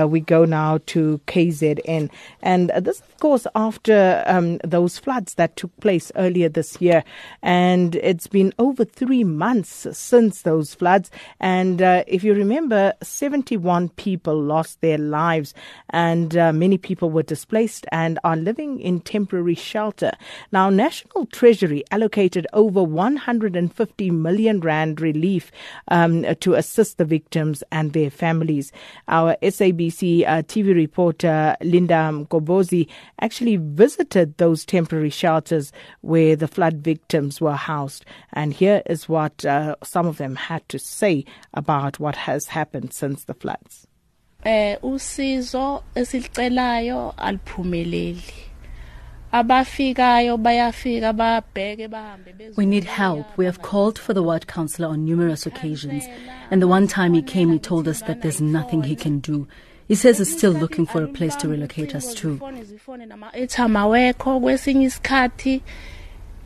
Uh, we go now to KZN. And this, of course, after um, those floods that took place earlier this year. And it's been over three months since those floods. And uh, if you remember, 71 people lost their lives, and uh, many people were displaced and are living in temporary shelter. Now, National Treasury allocated over 150 million rand relief um, to assist the victims and their families. Our SABC SABC uh, TV reporter Linda Mgobozi actually visited those temporary shelters where the flood victims were housed. And here is what uh, some of them had to say about what has happened since the floods. Eh usizo esilicelayo aliphumeleli abafikayo bayafika babheke bahambe We need help. We have called for the ward councillor on numerous occasions, and the one time he came, he told us that there's nothing he can do. He says he's still looking for a place to relocate us to. awekho kwesinye isikhathi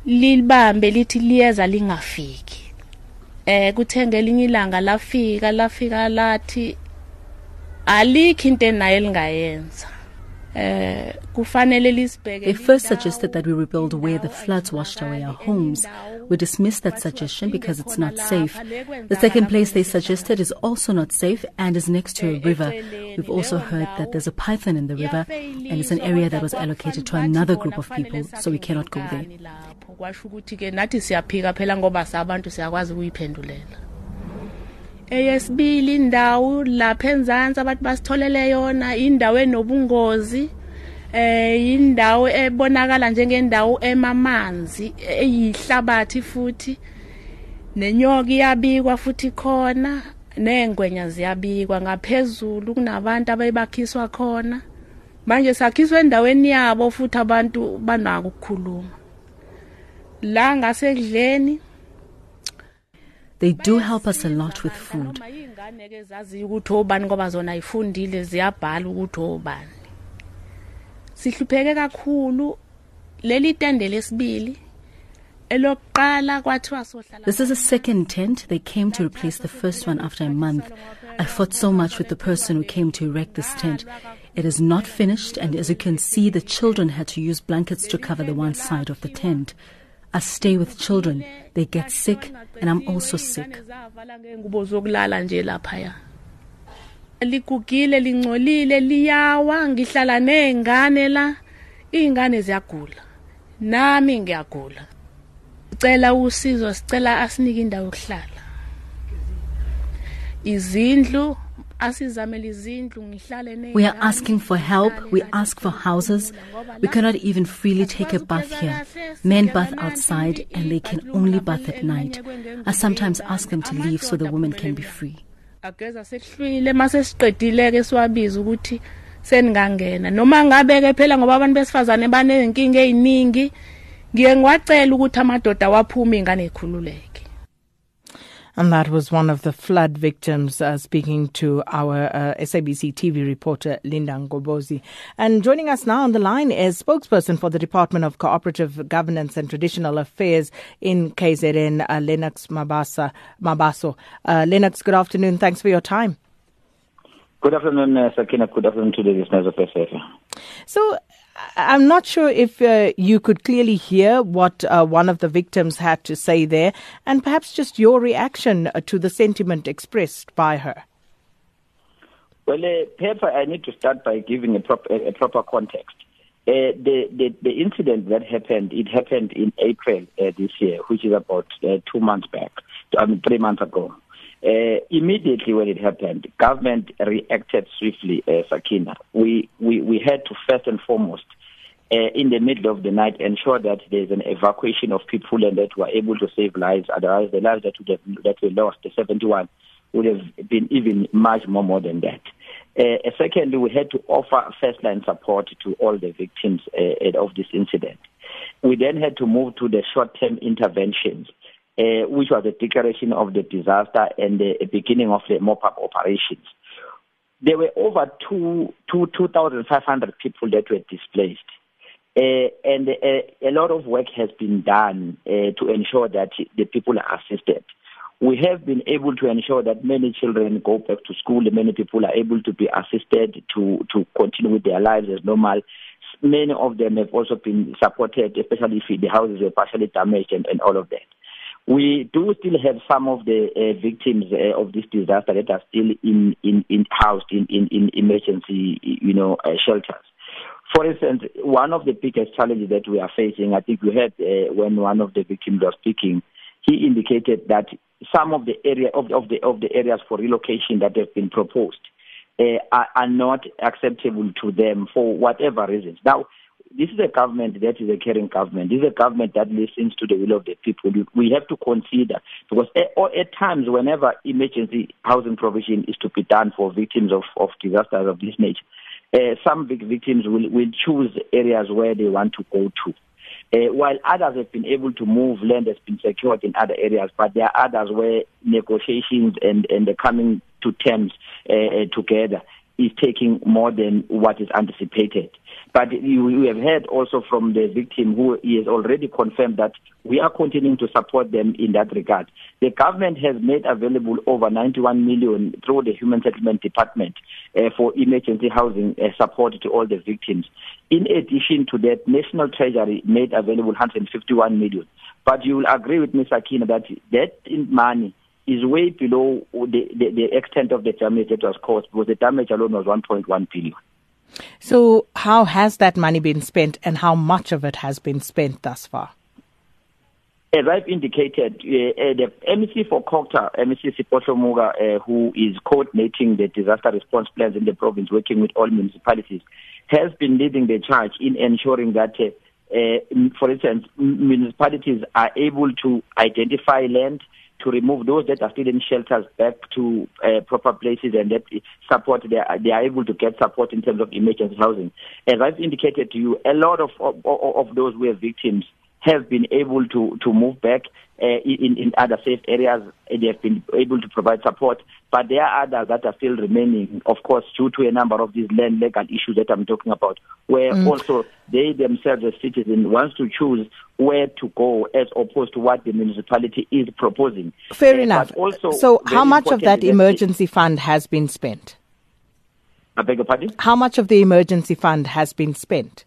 libambe lithi liyeza lingafiki eh kuthe ngelinye ilanga lafika lafika lathi alikho into enayo elingayenza They first suggested that we rebuild where the floods washed away our homes. We dismissed that suggestion because it's not safe. The second place they suggested is also not safe and is next to a river. We've also heard that there's a python in the river and it's an area that was allocated to another group of people, so we cannot go there. Eyesibili indawo lapha enzansi abantu basitholele yona indawo enobungozi eh indawo ebonakala njengendawo emamanzi eyihlabathi futhi nenyoka iyabikwa futhi khona nengwenya ziyabikwa. Ngaphezulu kunabantu abebakhiswa khona. Manje sakhiswa endaweni yabo futhi abantu banako ukukhuluma. La ngasekudleni They do help us a lot with food. Sihlupheke kakhulu leli tende lesibili This is a second tent. They came to replace the first one after a month. I fought so much with the person who came to erect this tent. It is not finished, and as you can see, the children had to use blankets to cover the one side of the tent. I stay with children. They get sick, and I'm also sick. ligugile lingcolile liyawa ngihlala nezingane la izingane ziyagula nami ngiyagula sicela usizo sicela asinike indawo yokuhlala izindlu We are asking for help. We ask for houses. We cannot even freely take a bath here. Men bath outside and they can only bath at night. I sometimes ask them to leave so the women can be free. seningangena noma ngabe ke phela ngoba abantu besifazane banenkinga eziningi ngiye ngiwacela ukuthi amadoda waphume ingane ikhululeke And that was one of the flood victims uh, speaking to our uh, SABC TV reporter, Linda Mgobozi. And joining us now on the line is spokesperson for the Department of Cooperative Governance and Traditional Affairs in KZN, uh, Lennox Mabasa, Mabaso. Uh, Lennox, good afternoon. Thanks for your time. Good afternoon, uh, Sakina. Good afternoon to the listeners of SAFM. So, I'm not sure if uh, you could clearly hear what uh, one of the victims had to say there, and perhaps just your reaction uh, to the sentiment expressed by her. Well, uh, I need to start by giving a, prop- a proper context. Uh, the, the, the incident that happened, it happened in April uh, this year, which is about uh, two months back, I mean three months ago. Uh, immediately when it happened, government reacted swiftly, uh, Sakina. We, we, we had to first and foremost, uh, in the middle of the night, ensure that there's an evacuation of people and that we are able to save lives. Otherwise, the lives that, would have, that we lost, the 71, would have been even much more, more than that. Uh, secondly, we had to offer first-line support to all the victims uh, of this incident. We then had to move to the short-term interventions uh, which was the declaration of the disaster and the beginning of the mop-up operations. There were over two, two, 2,500 people that were displaced. Uh, and uh, a lot of work has been done to ensure that the people are assisted. we have been able to ensure that many children go back to school, many people are able to be assisted to, to continue with their lives as normal. Many of them have also been supported, especially if the houses were partially damaged and, and all of that. We do still have some of the uh, victims uh, of this disaster that are still in, in, in housed in, in, in emergency, you know, uh, shelters. For instance, one of the biggest challenges that we are facing, I think we heard uh, when one of the victims was speaking, he indicated that some of the area of, of the of the areas for relocation that have been proposed uh, are, are not acceptable to them for whatever reasons. Now, this is a government that is a caring government. This is a government that listens to the will of the people. We have to consider because at, at times, whenever emergency housing provision is to be done for victims of, of disasters of this nature, uh, some big victims will, will choose areas where they want to go to. Uh, while others have been able to move, land has been secured in other areas, but there are others where negotiations and, and the coming to terms uh, uh together is taking more than what is anticipated. But you, you have heard also from the victim who has already confirmed that we are continuing to support them in that regard. The government has made available over 91 million through the Human Settlement Department uh, for emergency housing uh, support to all the victims. In addition to that, National Treasury made available 151 million. But you will agree with me, Sakina, that that money is way below the, the, the extent of the damage that was caused because the damage alone was 1.1 billion. So, how has that money been spent and how much of it has been spent thus far? As I've indicated, uh, uh the MEC for COGTA, MEC Sipho Hlomuka, uh, who is coordinating the disaster response plans in the province, working with all municipalities, has been leading the charge in ensuring that, uh, uh for instance, municipalities are able to identify land, to remove those that are still in shelters back to uh, proper places and that support they are, they are able to get support in terms of emergency housing. As I've indicated to you, a lot of of, of those were victims have been able to to move back uh, in in other safe areas. They have been able to provide support, but there are others that are still remaining. Of course, due to a number of these land legal issues that I'm talking about, where mm. also they themselves as citizens wants to choose where to go as opposed to what the municipality is proposing. Fair uh, enough. Also, so, how much of that emergency fund has been spent? I beg your pardon? How much of the emergency fund has been spent?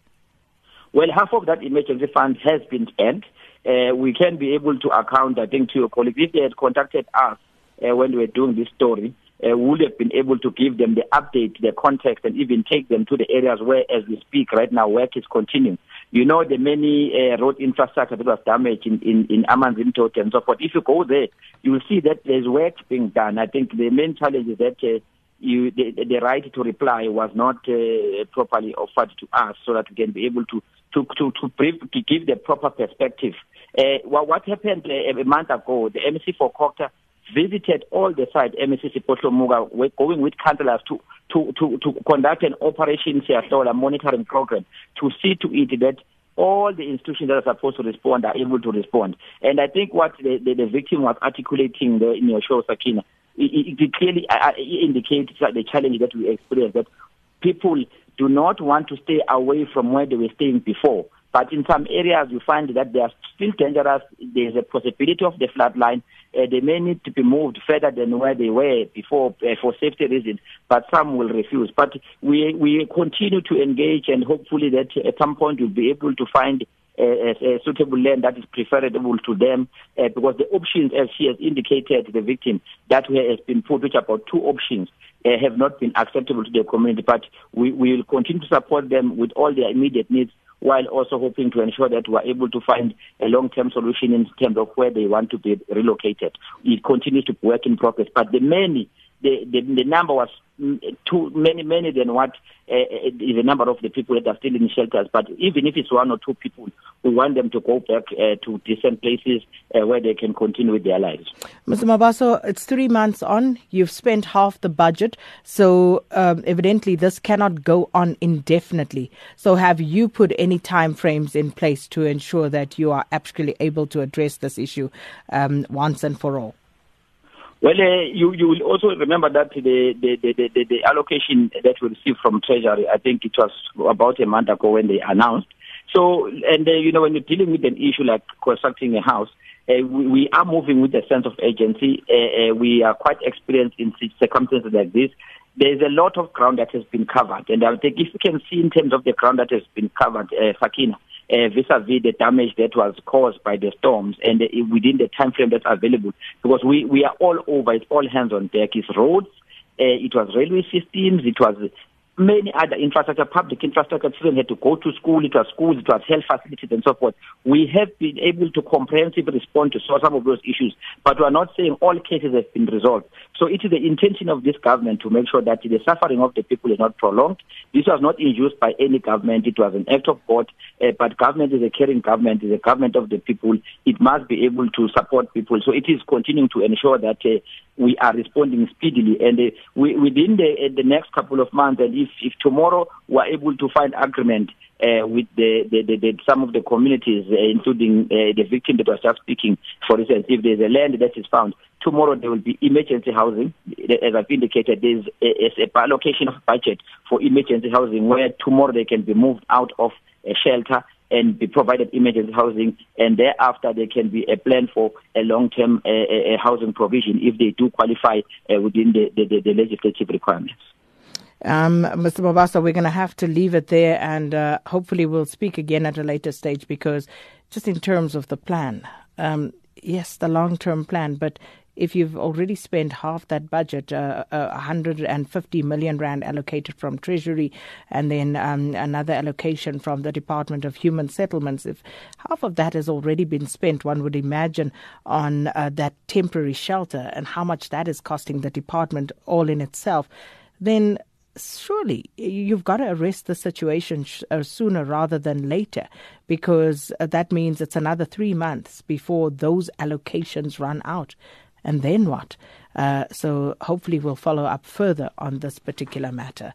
Well, half of that emergency fund has been spent. Uh, we can be able to account, I think, to your colleagues. If they had contacted us uh, when we were doing this story, uh, we would have been able to give them the update, the context, and even take them to the areas where, as we speak right now, work is continuing. You know the many uh, road infrastructure that was damaged in in, in Amanzimtoti and so forth. If you go there, you will see that there's work being done. I think the main challenge is that uh, you, the, the right to reply was not uh, properly offered to us so that we can be able to to to to, brief, to give the proper perspective. Uh, what, what happened uh, a month ago? The MEC for COGTA visited all the sites. MEC Sipho Hlomuka, we're going with councillors to to to to conduct an operation a monitoring program to see to it that all the institutions that are supposed to respond are able to respond. And I think what the, the, the victim was articulating in your show, Sakina, it, it clearly indicates the challenge that we experience that people do not want to stay away from where they were staying before. But in some areas, you find that they are still dangerous. There's a possibility of the flood line. Uh, they may need to be moved further than where they were before uh, for safety reasons, but some will refuse. But we, we continue to engage and hopefully that at some point we'll be able to find a, suitable land that is preferable to them uh, because the options, as she has indicated, the victim, that has been put, which about two options, uh, have not been acceptable to the community. But we, we will continue to support them with all their immediate needs while also hoping to ensure that we are able to find a long-term solution in terms of where they want to be relocated. It continues to work in progress, but the many, the, the, the number was too many, many than what uh, the number of the people that are still in shelters. But even if it's one or two people, we want them to go back uh, to decent places uh, where they can continue with their lives. Mr. Mabaso, it's three months on. You've spent half the budget. So um, evidently this cannot go on indefinitely. So have you put any time frames in place to ensure that you are actually able to address this issue um, once and for all? Well, uh, you you will also remember that the the, the, the, the allocation that we received from Treasury, I think it was about a month ago when they announced. So, and uh, you know, when you're dealing with an issue like constructing a house, Uh, we, we, are moving with a sense of agency. Uh, uh, we are quite experienced in circumstances like this. There's a lot of ground that has been covered, and I think if you can see in terms of the ground that has been covered, uh, Sakina, uh, vis-a-vis the damage that was caused by the storms and uh, within the time frame that's available, because we, we are all over, it's all hands on deck. It's roads, uh, it was railway systems, it was many other infrastructure, public infrastructure. Children had to go to school. It was schools, it was health facilities, and so forth. We have been able to comprehensively respond to some of those issues, but we are not saying all cases have been resolved. So it is the intention of this government to make sure that the suffering of the people is not prolonged. This was not induced by any government. It was an act of God. Uh, but government is a caring government, is a government of the people. It must be able to support people. So it is continuing to ensure that uh, we are responding speedily. And uh, we, within the, uh, the next couple of months, and if, if tomorrow we're able to find agreement uh, with the, the, the, the, some of the communities, uh, including uh, the victim that was just speaking, for instance, if there's a land that is found, tomorrow there will be emergency housing. As I've indicated, there's a, a allocation of budget for emergency housing where tomorrow they can be moved out of a shelter and be provided emergency housing, and thereafter there can be a plan for a long-term uh, housing provision if they do qualify uh, within the, the, the legislative requirements. Um, Mr. Babasa, we're going to have to leave it there, and uh, hopefully we'll speak again at a later stage because, just in terms of the plan, um, yes, the long-term plan, but if you've already spent half that budget, uh, uh, 150 million rand allocated from Treasury, and then um, another allocation from the Department of Human Settlements, if half of that has already been spent, one would imagine on uh, that temporary shelter and how much that is costing the department all in itself, then surely you've got to arrest the situation sh- uh, sooner rather than later because uh, that means it's another three months before those allocations run out and then what? Uh, so hopefully we'll follow up further on this particular matter.